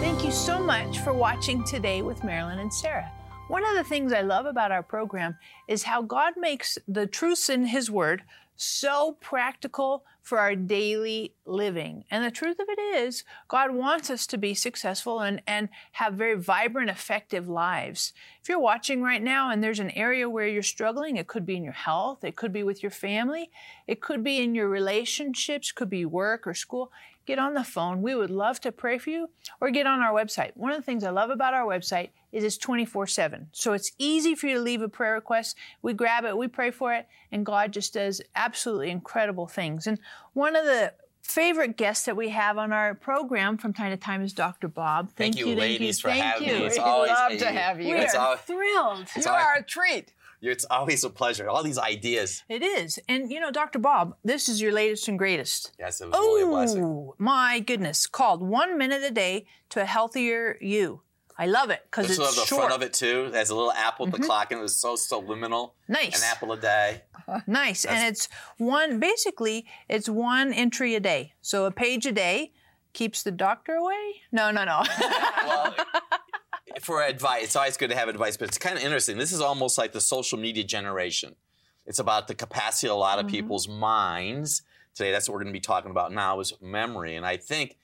Thank you so much for watching today with Marilyn and Sarah. One of the things I love about our program is how God makes the truths in His Word so practical for our daily living. And the truth of it is, God wants us to be successful and, and have very vibrant, effective lives. If you're watching right now and there's an area where you're struggling, it could be in your health, it could be with your family, it could be in your relationships, could be work or school get on the phone. We would love to pray for you or get on our website. One of the things I love about our website is it's 24 7. So it's easy for you to leave a prayer request. We grab it, we pray for it, and God just does absolutely incredible things. And one of the favorite guests that we have on our program from time to time is Dr. Bob. Thank, you, ladies, for thank having you. me. It's We'd always love to have you. We It's are al- thrilled. You all- are a treat. It's always a pleasure. All these ideas. It is. And you know, Dr. Bob, this is your latest and greatest. Yes, it was really a blessing. Oh, my goodness. Called One Minute a Day to a Healthier You. I love it because it's love the short. front of it too. It has a little apple with the mm-hmm. clock and it was so subliminal. Nice. An apple a day. Nice. And it's one, basically, it's one entry a day. So a page a day keeps the doctor away? No, no, no. Well, for advice, it's always good to have advice, but it's kind of interesting. This is almost like the social media generation. It's about the capacity of a lot of mm-hmm. people's minds. Today, that's what we're going to be talking about now is memory. And I think,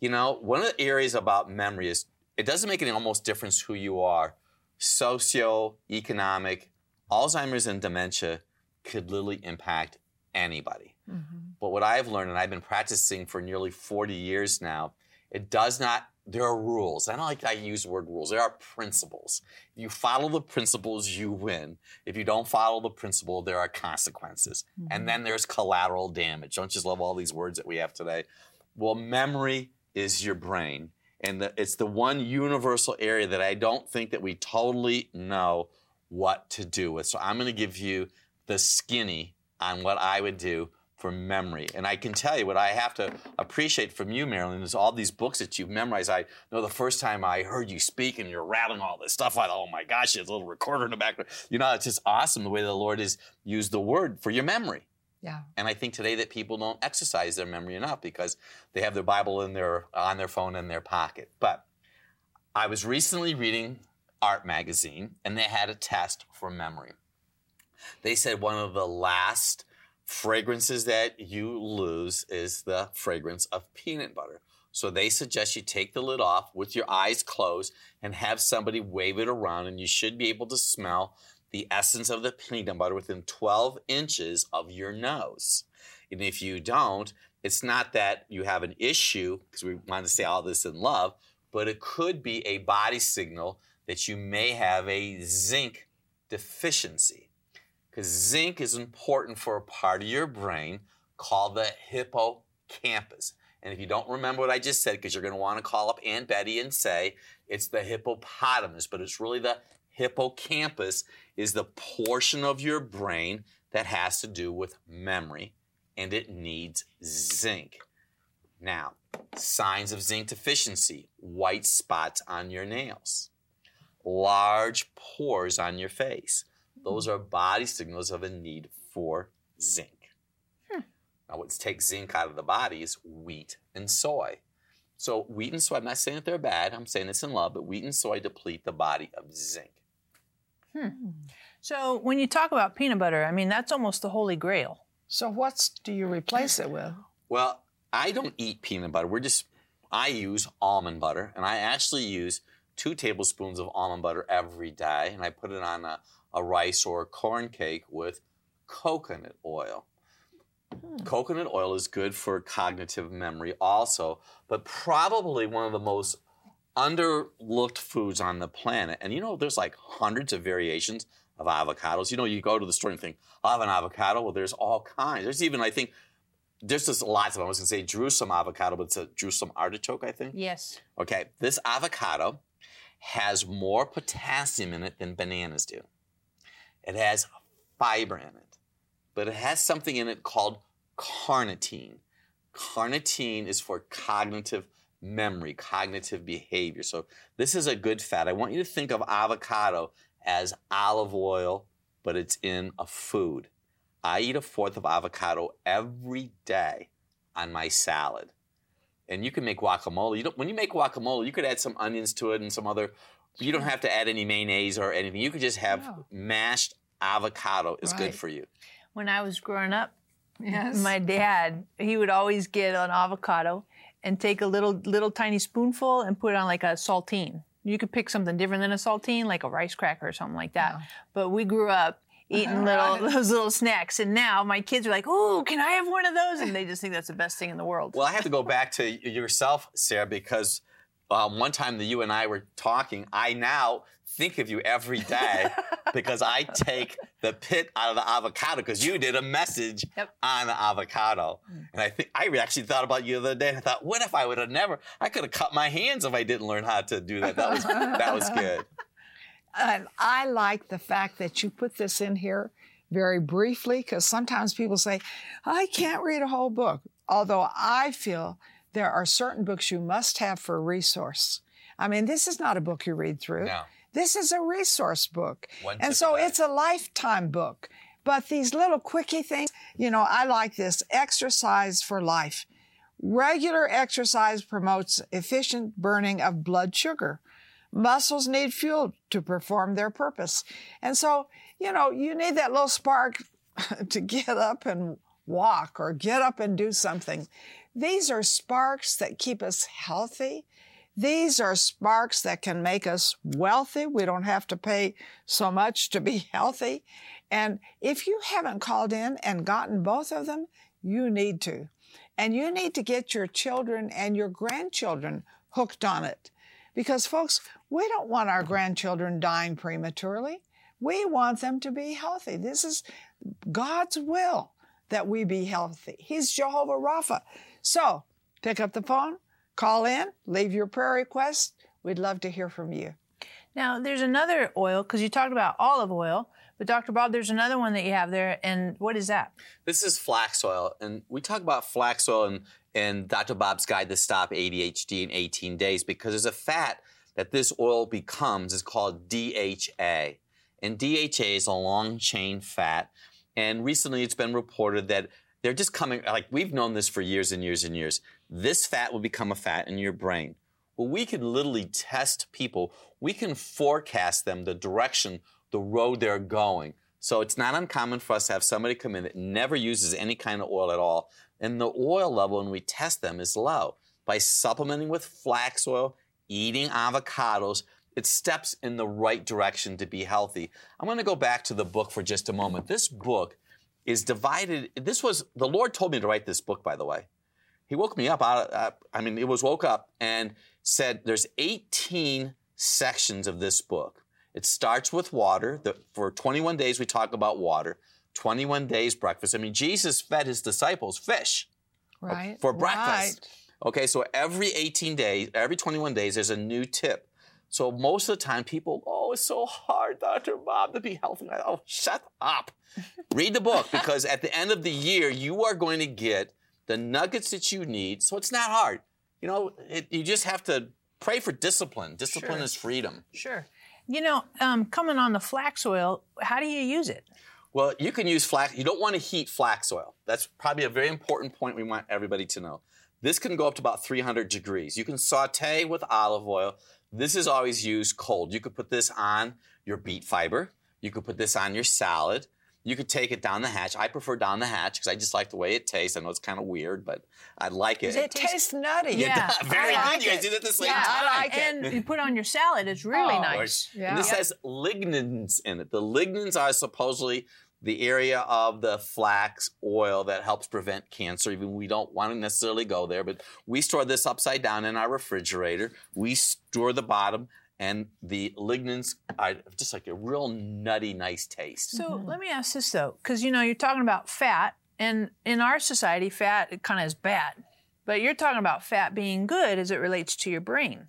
you know, one of the areas about memory is it doesn't make any almost difference who you are. Socio-economic, Alzheimer's and dementia could literally impact anybody. Mm-hmm. But what I've learned, and I've been practicing for nearly 40 years now, it does not, there are rules. I don't like I use the word rules. There are principles. If you follow the principles, you win. If you don't follow the principle, there are consequences. And mm-hmm. then there's collateral damage. Don't you just love all these words that we have today? Well, memory is your brain. And the, it's the one universal area that I don't think that we totally know what to do with. So I'm going to give you the skinny on what I would do for memory. And I can tell you what I have to appreciate from you, Marilyn, is all these books that you've memorized. I know the first time I heard you speak and you're rattling all this stuff, I thought, oh my gosh, there's a little recorder in the background. You know, it's just awesome the way the Lord has used the word for your memory. Yeah. And I think today that people don't exercise their memory enough because they have their Bible in their on their phone in their pocket. But I was recently reading Art Magazine and they had a test for memory. They said one of the last fragrances that you lose is the fragrance of peanut butter. So they suggest you take the lid off with your eyes closed and have somebody wave it around, and you should be able to smell the essence of the peanut butter within 12 inches of your nose. And if you don't, it's not that you have an issue, because we want to say all this in love, but it could be a body signal that you may have a zinc deficiency. Because zinc is important for a part of your brain called the hippocampus. And if you don't remember what I just said, because you're going to want to call up Aunt Betty and say it's the hippopotamus, but it's really the hippocampus is the portion of your brain that has to do with memory, and it needs zinc. Now, signs of zinc deficiency white spots on your nails, large pores on your face. Those are body signals of a need for zinc. Now, what takes zinc out of the body is wheat and soy. So, wheat and soy, I'm not saying that they're bad, I'm saying this in love, but wheat and soy deplete the body of zinc. Hmm. So when you talk about peanut butter, I mean, that's almost the holy grail. So what do you replace it with? Well, I don't eat peanut butter. We're just, I use almond butter, and I actually use two tablespoons of almond butter every day, and I put it on a, a rice or a corn cake with coconut oil. Hmm. Coconut oil is good for cognitive memory also, but probably one of the most underlooked foods on the planet. And you know, there's like hundreds of variations of avocados. You know, you go to the store and think, I'll have an avocado. Well, there's all kinds. There's even, I think, there's just lots of them. I was going to say Jerusalem avocado, but it's a Jerusalem artichoke, I think. Yes. Okay, this avocado has more potassium in it than bananas do. It has fiber in it, but it has something in it called carnitine. Carnitine is for cognitive memory, cognitive behavior. So this is a good fat. I want you to think of avocado as olive oil, but it's in a food. I eat a fourth of avocado every day on my salad. And you can make guacamole. You when you make guacamole, you could add some onions to it and some other. You don't have to add any mayonnaise or anything. You could just have No. mashed avocado. is good for you. When I was growing up, Yes. my dad he would always get an avocado and take a little little tiny spoonful and put it on like a saltine. You could pick something different than a saltine, like a rice cracker or something like that. Yeah. But we grew up eating uh-huh. little those little snacks, and now my kids are like, "Oh, can I have one of those?" And they just think that's the best thing in the world. Well, I have to go back to yourself, Sarah, because um, one time that you and I were talking, I now think of you every day because I take the pit out of the avocado because you did a message Yep. on the avocado. And I think I actually thought about you the other day and I thought, what if I would have never, I could have cut my hands if I didn't learn how to do that. That was, that was good. I like the fact that you put this in here very briefly because sometimes people say, I can't read a whole book. Although I feel there are certain books you must have for a resource. I mean, this is not a book you read through. No. This is a resource book. One and so it's a lifetime book. But these little quickie things, you know, I like this exercise for life. Regular exercise promotes efficient burning of blood sugar. Muscles need fuel to perform their purpose. And so, you know, you need that little spark to get up and walk or get up and do something. These are sparks that keep us healthy. These are sparks that can make us wealthy. We don't have to pay so much to be healthy. And if you haven't called in and gotten both of them, you need to. And you need to get your children and your grandchildren hooked on it. Because, folks, we don't want our grandchildren dying prematurely. We want them to be healthy. This is God's will that we be healthy. He's Jehovah Rapha. So, pick up the phone, call in, leave your prayer request. We'd love to hear from you. Now, there's another oil because you talked about olive oil, but Dr. Bob, there's another one that you have there, and what is that? This is flax oil, and we talk about flax oil in, in Dr. Bob's Guide to Stop ADHD in 18 Days because there's a fat that this oil becomes is called DHA. And DHA is a long chain fat. And recently it's been reported that they're just coming, like we've known this for years and years and years. This fat will become a fat in your brain. Well, we can literally test people. We can forecast them the direction, the road they're going. So it's not uncommon for us to have somebody come in that never uses any kind of oil at all. And the oil level when we test them is low. By supplementing with flax oil, eating avocados, it steps in the right direction to be healthy. I'm going to go back to the book for just a moment. This book is divided. This was, the Lord told me to write this book, by the way. He woke me up out of, uh, I mean, it was woke up and said there's 18 sections of this book. It starts with water. The, for 21 days, we talk about water. 21 days breakfast. I mean, Jesus fed his disciples fish Right? for breakfast. Right. Okay, so every 18 days, every 21 days, there's a new tip. So most of the time, people, oh, it's so hard, Dr. Bob, to be healthy. I- Oh, shut up. Read the book because at the end of the year, you are going to get the nuggets that you need. So it's not hard. You know, it, you just have to pray for discipline. Discipline Sure. is freedom. Sure. You know, um, coming on the flax oil, how do you use it? Well, you can use flax. You don't want to heat flax oil. That's probably a very important point we want everybody to know. This can go up to about 300 degrees. You can saute with olive oil. This is always used cold. You could put this on your beet fiber. You could put this on your salad. You could take it down the hatch. I prefer down the hatch because I just like the way it tastes. I know it's kind of weird, but I like it. It tastes nutty. Yeah. Very I good. like you guys it. did it at the same Yeah, time. I like it. and you put on your salad. It's really Oh, nice. Yeah. And this has lignans in it. The lignans are supposedly the area of the flax oil that helps prevent cancer. Even we don't want to necessarily go there, but we store this upside down in our refrigerator. We store the bottom, and the lignans are just like a real nutty, nice taste. So mm-hmm. let me ask this though, because you know you're talking about fat, and in our society, fat kind of is bad, but you're talking about fat being good as it relates to your brain.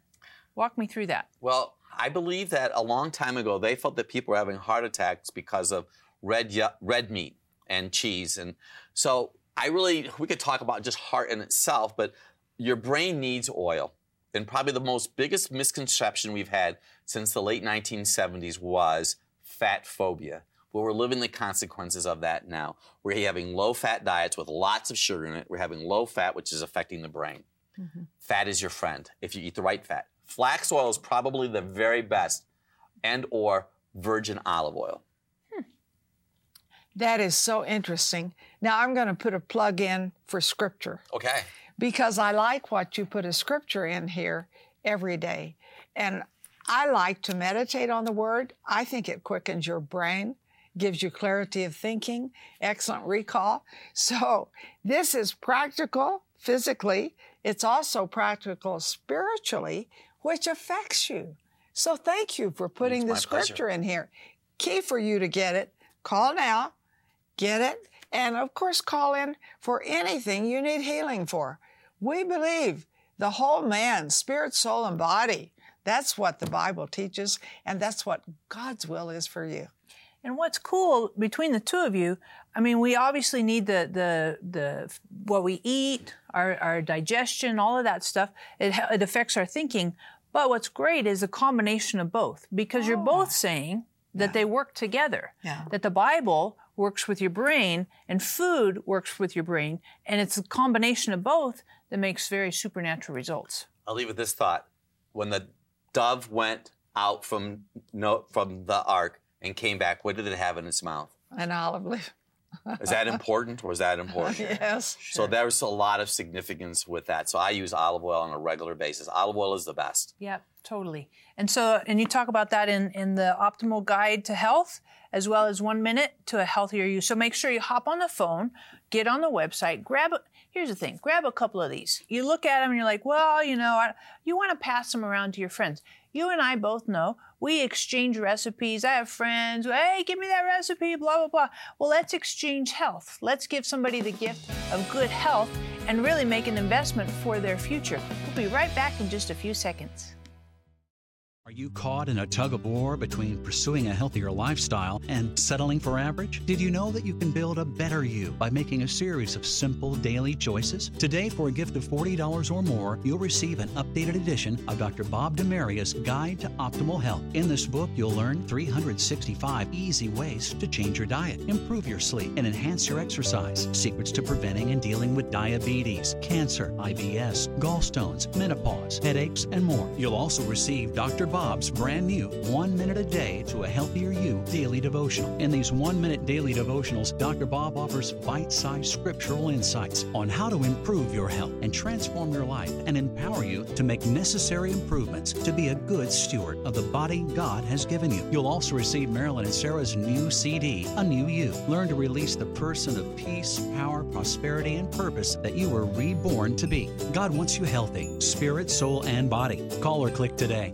Walk me through that. Well, I believe that a long time ago they felt that people were having heart attacks because of red red meat and cheese, and so I really we could talk about just heart in itself, but your brain needs oil. and probably the most biggest misconception we've had since the late 1970s was fat phobia. Well, we're living the consequences of that now. We're having low fat diets with lots of sugar in it. We're having low fat, which is affecting the brain. Mm-hmm. Fat is your friend if you eat the right fat. Flax oil is probably the very best, and or virgin olive oil. That is so interesting. Now I'm going to put a plug in for scripture. Okay. Because I like what you put a scripture in here every day. And I like to meditate on the word. I think it quickens your brain gives you clarity of thinking, excellent recall. So this is practical physically. It's also practical spiritually, which affects you. So thank you for putting the scripture pleasure. in here. Key for you to get it. Call now, get it, and of course call in for anything you need healing for. We believe the whole man, spirit, soul, and body. That's what the Bible teaches, and that's what God's will is for you. And what's cool between the two of you, I mean, we obviously need the the the what we eat, our our digestion, all of that stuff. It it affects our thinking. But what's great is a combination of both because oh. you're both saying that yeah. they work together. Yeah. That the Bible works with your brain and food works with your brain, and it's a combination of both that makes very supernatural results. I'll leave with this thought: when the dove went out from no, from the ark and came back, what did it have in its mouth? An olive leaf. Is that important or is that important? yes. Sure. So there's a lot of significance with that. So I use olive oil on a regular basis. Olive oil is the best. Yep, totally. And so, and you talk about that in, in the optimal guide to health, as well as one minute to a healthier you. So make sure you hop on the phone, get on the website, grab here's the thing, grab a couple of these. You look at them and you're like, well, you know, I, you want to pass them around to your friends. You and I both know we exchange recipes. I have friends, hey, give me that recipe, blah, blah, blah. Well, let's exchange health. Let's give somebody the gift of good health and really make an investment for their future. We'll be right back in just a few seconds. Are you caught in a tug of war between pursuing a healthier lifestyle and settling for average? Did you know that you can build a better you by making a series of simple daily choices? Today, for a gift of $40 or more, you'll receive an updated edition of Dr. Bob DeMaria's Guide to Optimal Health. In this book, you'll learn 365 easy ways to change your diet, improve your sleep, and enhance your exercise, secrets to preventing and dealing with diabetes, cancer, IBS, gallstones, menopause, headaches, and more. You'll also receive Dr. Bob Bob's brand new One Minute a Day to a Healthier You daily devotional. In these one minute daily devotionals, Dr. Bob offers bite sized scriptural insights on how to improve your health and transform your life and empower you to make necessary improvements to be a good steward of the body God has given you. You'll also receive Marilyn and Sarah's new CD, A New You. Learn to release the person of peace, power, prosperity, and purpose that you were reborn to be. God wants you healthy, spirit, soul, and body. Call or click today.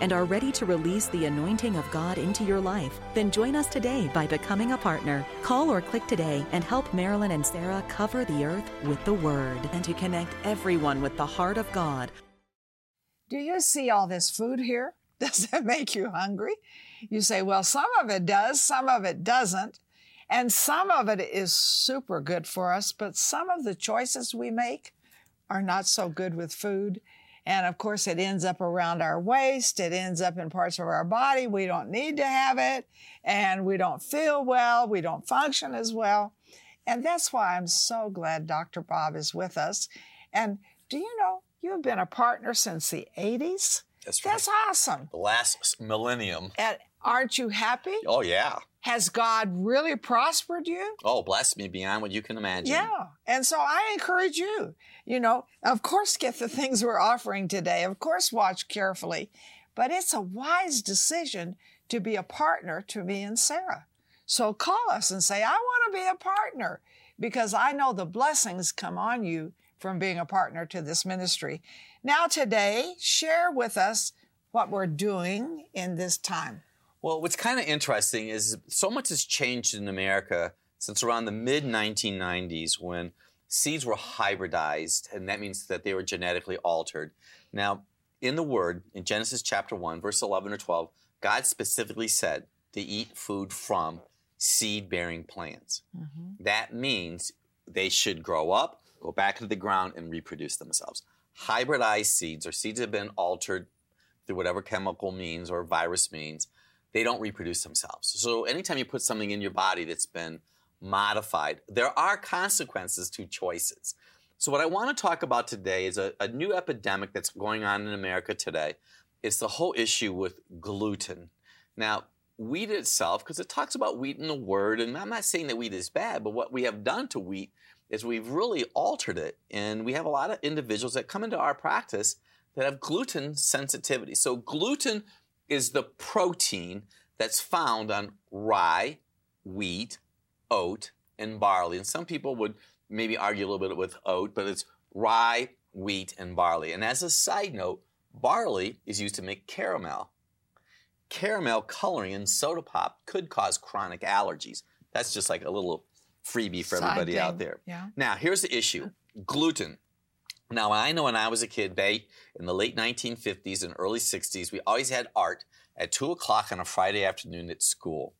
and are ready to release the anointing of God into your life, then join us today by becoming a partner. Call or click today and help Marilyn and Sarah cover the earth with the Word and to connect everyone with the heart of God. Do you see all this food here? Does it make you hungry? You say, well, some of it does, some of it doesn't. And some of it is super good for us, but some of the choices we make are not so good with food. And of course, it ends up around our waist. It ends up in parts of our body. We don't need to have it. And we don't feel well. We don't function as well. And that's why I'm so glad Dr. Bob is with us. And do you know, you've been a partner since the 80s? That's right. That's awesome. The last millennium. And Aren't you happy? Oh, yeah. Has God really prospered you? Oh, bless me beyond what you can imagine. Yeah. And so I encourage you, you know, of course, get the things we're offering today. Of course, watch carefully. But it's a wise decision to be a partner to me and Sarah. So call us and say, I want to be a partner because I know the blessings come on you from being a partner to this ministry. Now, today, share with us what we're doing in this time. Well, what's kind of interesting is so much has changed in America since around the mid 1990s when seeds were hybridized, and that means that they were genetically altered. Now, in the Word, in Genesis chapter 1, verse 11 or 12, God specifically said to eat food from seed bearing plants. Mm-hmm. That means they should grow up, go back into the ground, and reproduce themselves. Hybridized seeds, or seeds that have been altered through whatever chemical means or virus means, they don't reproduce themselves. So anytime you put something in your body that's been modified, there are consequences to choices. So what I want to talk about today is a, a new epidemic that's going on in America today. It's the whole issue with gluten. Now, wheat itself, because it talks about wheat in the word, and I'm not saying that wheat is bad, but what we have done to wheat is we've really altered it. And we have a lot of individuals that come into our practice that have gluten sensitivity. So gluten is the protein that's found on rye, wheat, oat, and barley. And some people would maybe argue a little bit with oat, but it's rye, wheat, and barley. And as a side note, barley is used to make caramel. Caramel coloring in soda pop could cause chronic allergies. That's just like a little freebie for everybody thing. out there. Yeah. Now, here's the issue gluten. Now, I know when I was a kid, Bay, in the late 1950s and early 60s, we always had art at 2 o'clock on a Friday afternoon at school.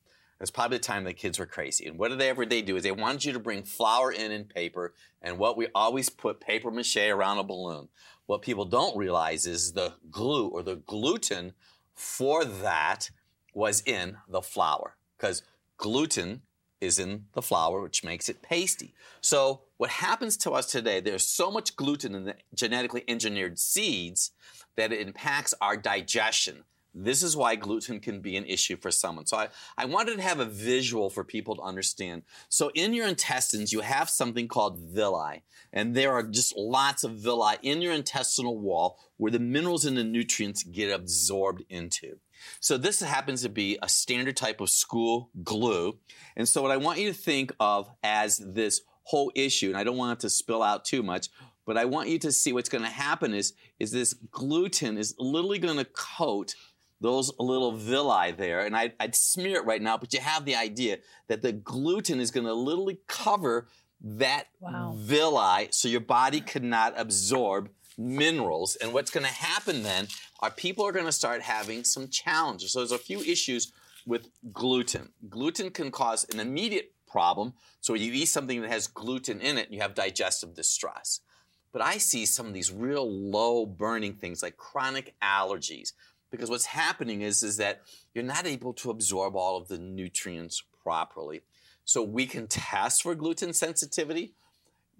It's probably the time the kids were crazy. And what did they ever they do is they wanted you to bring flour in and paper, and what we always put paper mache around a balloon. What people don't realize is the glue or the gluten for that was in the flour because gluten is in the flour, which makes it pasty. So what happens to us today, there's so much gluten in the genetically engineered seeds that it impacts our digestion. This is why gluten can be an issue for someone. So I, I wanted to have a visual for people to understand. So in your intestines, you have something called villi, and there are just lots of villi in your intestinal wall where the minerals and the nutrients get absorbed into. So this happens to be a standard type of school glue. And so what I want you to think of as this whole issue, and I don't want it to spill out too much, but I want you to see what's going to happen is, is this gluten is literally going to coat those little villi there, and I'd, I'd, smear it right now, but you have the idea that the gluten is going to literally cover that wow. villi so your body cannot absorb minerals. And what's going to happen then are people are going to start having some challenges. So there's a few issues with gluten. Gluten can cause an immediate problem. So you eat something that has gluten in it, you have digestive distress. But I see some of these real low burning things like chronic allergies, because what's happening is, is that you're not able to absorb all of the nutrients properly. So we can test for gluten sensitivity.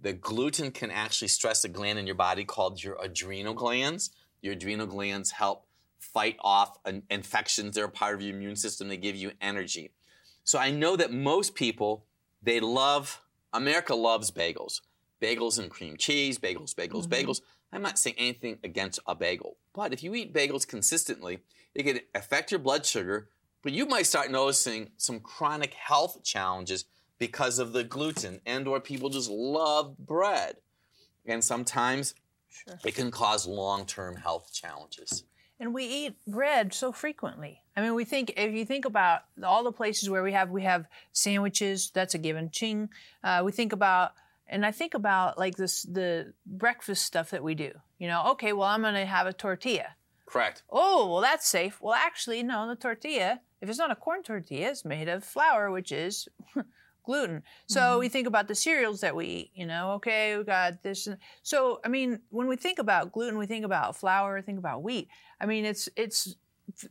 The gluten can actually stress a gland in your body called your adrenal glands. Your adrenal glands help fight off infections. They're a part of your immune system. They give you energy. So I know that most people, they love, America loves bagels. Bagels and cream cheese, bagels, bagels, mm-hmm. bagels. I'm not saying anything against a bagel, but if you eat bagels consistently, it can affect your blood sugar, but you might start noticing some chronic health challenges because of the gluten and or people just love bread. And sometimes sure. it can cause long-term health challenges. And we eat bread so frequently. I mean, we think if you think about all the places where we have we have sandwiches, that's a given. Ching. Uh, we think about and I think about like this the breakfast stuff that we do. You know, okay, well I'm going to have a tortilla. Correct. Oh, well that's safe. Well, actually, no, the tortilla, if it's not a corn tortilla, it's made of flour, which is gluten. So mm-hmm. we think about the cereals that we eat, you know, okay, we got this. So, I mean, when we think about gluten, we think about flour, think about wheat. I mean, it's, it's,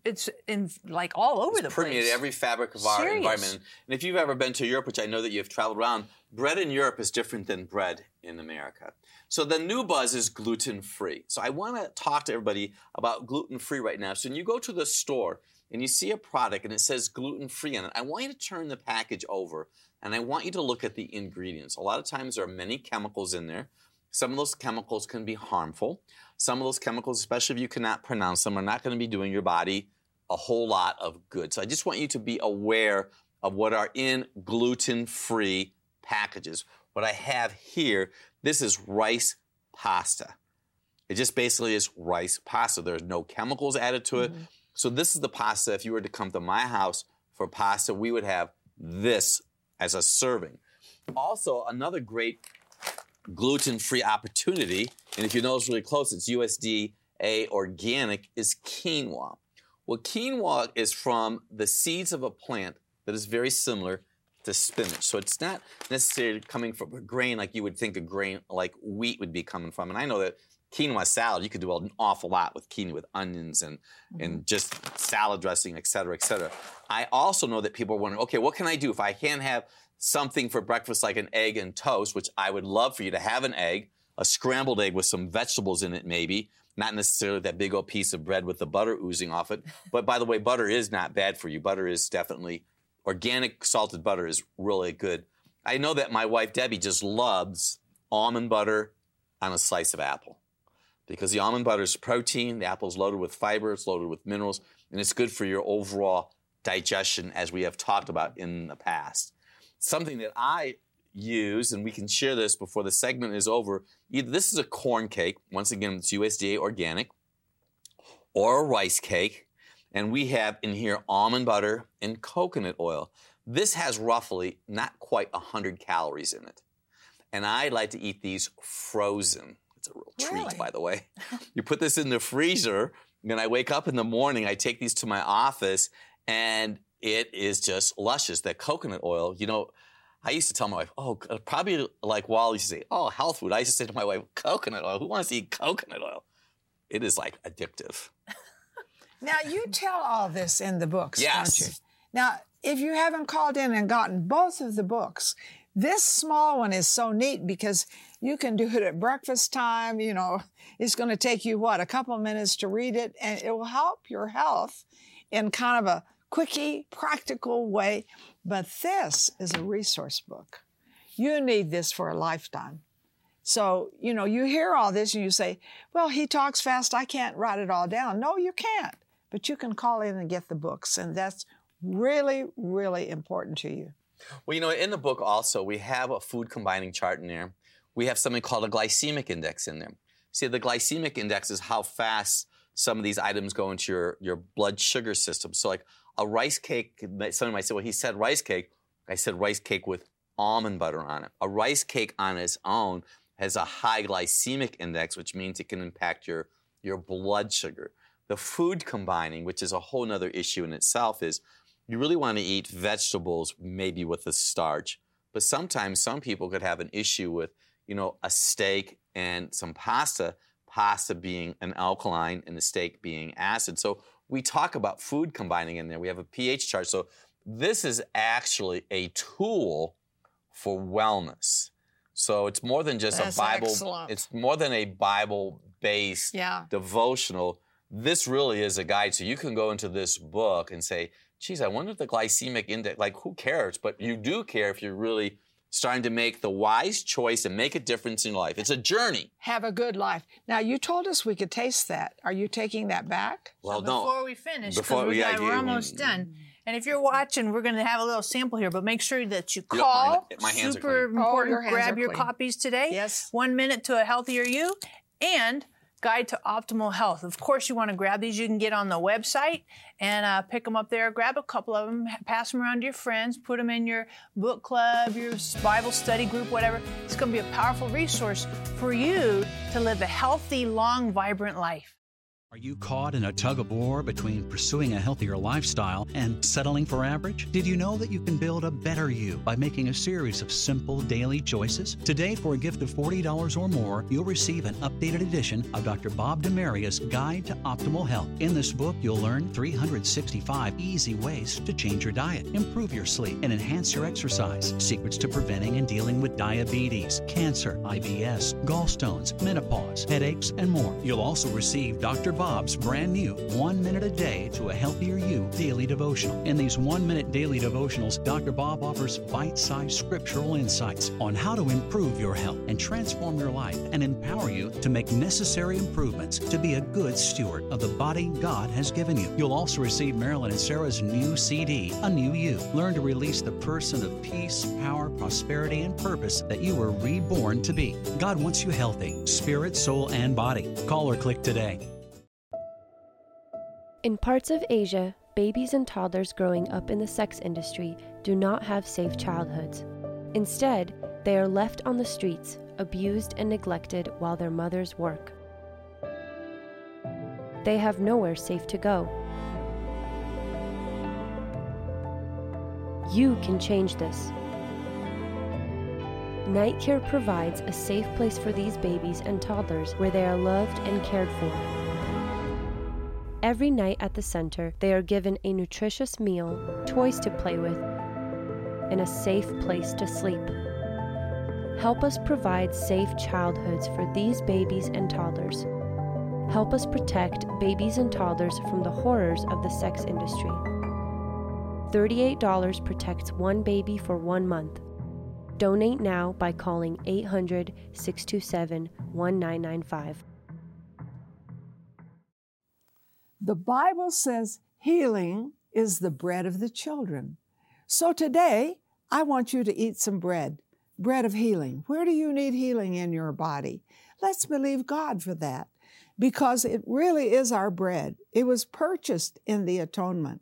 it's in like all over it's the place. Permeated every fabric of our Serious. environment. And if you've ever been to Europe, which I know that you've traveled around, bread in Europe is different than bread in America. So the new buzz is gluten free. So I want to talk to everybody about gluten free right now. So when you go to the store and you see a product and it says gluten free on it, I want you to turn the package over and I want you to look at the ingredients. A lot of times there are many chemicals in there. Some of those chemicals can be harmful. Some of those chemicals, especially if you cannot pronounce them, are not going to be doing your body a whole lot of good. So I just want you to be aware of what are in gluten free packages. What I have here, this is rice pasta. It just basically is rice pasta. There's no chemicals added to it. Mm-hmm. So this is the pasta. If you were to come to my house for pasta, we would have this as a serving. Also, another great gluten-free opportunity, and if you notice really close, it's USDA organic, is quinoa. Well, quinoa is from the seeds of a plant that is very similar to spinach. So it's not necessarily coming from a grain like you would think a grain like wheat would be coming from. And I know that quinoa salad, you could do an awful lot with quinoa with onions and, mm-hmm. and just salad dressing, et cetera, et cetera. I also know that people are wondering, okay, what can I do if I can't have something for breakfast like an egg and toast, which I would love for you to have an egg, a scrambled egg with some vegetables in it, maybe. Not necessarily that big old piece of bread with the butter oozing off it. But by the way, butter is not bad for you. Butter is definitely organic salted butter is really good. I know that my wife Debbie just loves almond butter on a slice of apple because the almond butter is protein, the apple is loaded with fiber, it's loaded with minerals, and it's good for your overall digestion, as we have talked about in the past. Something that I use, and we can share this before the segment is over. Either this is a corn cake, once again, it's USDA organic, or a rice cake. And we have in here almond butter and coconut oil. This has roughly not quite 100 calories in it. And I like to eat these frozen. It's a real treat, really? by the way. you put this in the freezer, and I wake up in the morning, I take these to my office, and it is just luscious. That coconut oil, you know, I used to tell my wife, oh, uh, probably like Wally used to say, oh, health food. I used to say to my wife, coconut oil. Who wants to eat coconut oil? It is like addictive. now, you tell all this in the books, yes. don't you? Now, if you haven't called in and gotten both of the books, this small one is so neat because you can do it at breakfast time. You know, it's going to take you, what, a couple minutes to read it, and it will help your health in kind of a quickie, practical way. But this is a resource book. You need this for a lifetime. So, you know, you hear all this and you say, well, he talks fast. I can't write it all down. No, you can't. But you can call in and get the books. And that's really, really important to you. Well, you know, in the book also, we have a food combining chart in there. We have something called a glycemic index in there. See, the glycemic index is how fast some of these items go into your, your blood sugar system. So, like a rice cake, somebody might say, well, he said rice cake. I said rice cake with almond butter on it. A rice cake on its own has a high glycemic index, which means it can impact your, your blood sugar. The food combining, which is a whole other issue in itself, is you really want to eat vegetables maybe with a starch. But sometimes some people could have an issue with, you know, a steak and some pasta pasta being an alkaline and the steak being acid. So we talk about food combining in there. We have a pH chart. So this is actually a tool for wellness. So it's more than just That's a Bible. Excellent. It's more than a Bible-based yeah. devotional. This really is a guide. So you can go into this book and say, geez, I wonder if the glycemic index, like who cares? But you do care if you're really starting to make the wise choice and make a difference in life. It's a journey. Have a good life. Now, you told us we could taste that. Are you taking that back? Well, so no. Before we finish, Before we we- got, yeah, we're you- almost done. And if you're watching, we're going to have a little sample here, but make sure that you You don't mind call. it. My hands are Super clean. Oh, important. your hands Grab are your clean. copies today. Yes. One minute to a healthier you, and Guide to Optimal Health. Of course, you want to grab these. You can get on the website and uh, pick them up there. Grab a couple of them, pass them around to your friends, put them in your book club, your Bible study group, whatever. It's going to be a powerful resource for you to live a healthy, long, vibrant life. Are you caught in a tug of war between pursuing a healthier lifestyle and settling for average? Did you know that you can build a better you by making a series of simple daily choices? Today, for a gift of $40 or more, you'll receive an updated edition of Dr. Bob DeMaria's Guide to Optimal Health. In this book, you'll learn 365 easy ways to change your diet, improve your sleep, and enhance your exercise, secrets to preventing and dealing with diabetes, cancer, IBS, gallstones, menopause, headaches, and more. You'll also receive Dr. Bob's brand new One Minute a Day to a Healthier You daily devotional. In these one minute daily devotionals, Dr. Bob offers bite sized scriptural insights on how to improve your health and transform your life and empower you to make necessary improvements to be a good steward of the body God has given you. You'll also receive Marilyn and Sarah's new CD, A New You. Learn to release the person of peace, power, prosperity, and purpose that you were reborn to be. God wants you healthy, spirit, soul, and body. Call or click today. In parts of Asia, babies and toddlers growing up in the sex industry do not have safe childhoods. Instead, they are left on the streets, abused and neglected while their mothers work. They have nowhere safe to go. You can change this. Night Care provides a safe place for these babies and toddlers where they are loved and cared for. Every night at the center, they are given a nutritious meal, toys to play with, and a safe place to sleep. Help us provide safe childhoods for these babies and toddlers. Help us protect babies and toddlers from the horrors of the sex industry. $38 protects one baby for one month. Donate now by calling 800 627 1995. The Bible says healing is the bread of the children. So today, I want you to eat some bread, bread of healing. Where do you need healing in your body? Let's believe God for that because it really is our bread. It was purchased in the atonement.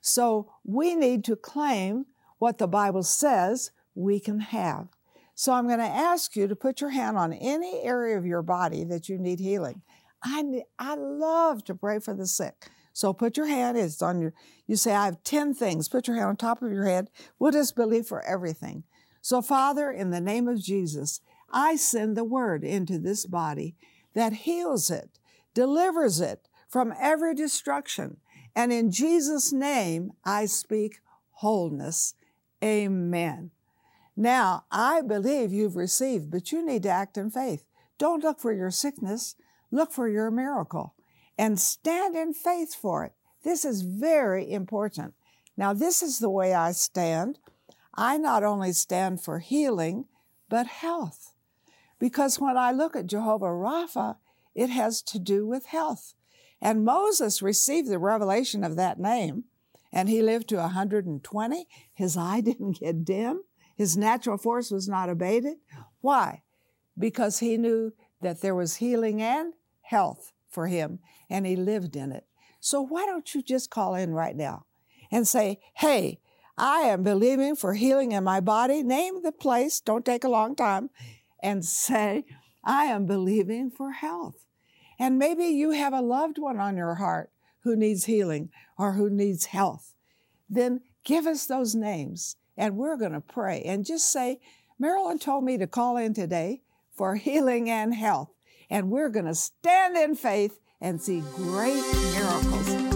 So we need to claim what the Bible says we can have. So I'm going to ask you to put your hand on any area of your body that you need healing. I, I love to pray for the sick. So put your hand, it's on your, you say, I have 10 things. Put your hand on top of your head. We'll just believe for everything. So, Father, in the name of Jesus, I send the word into this body that heals it, delivers it from every destruction. And in Jesus' name, I speak wholeness. Amen. Now, I believe you've received, but you need to act in faith. Don't look for your sickness, look for your miracle and stand in faith for it. This is very important. Now, this is the way I stand. I not only stand for healing, but health. Because when I look at Jehovah Rapha, it has to do with health. And Moses received the revelation of that name, and he lived to 120. His eye didn't get dim. His natural force was not abated. Why? Because he knew that there was healing and health for him, and he lived in it. So why don't you just call in right now and say, hey, I am believing for healing in my body. Name the place, don't take a long time, and say, I am believing for health. And maybe you have a loved one on your heart who needs healing or who needs health. Then give us those names and we're going to pray and just say, Marilyn told me to call in today for healing and health. And we're going to stand in faith and see great miracles.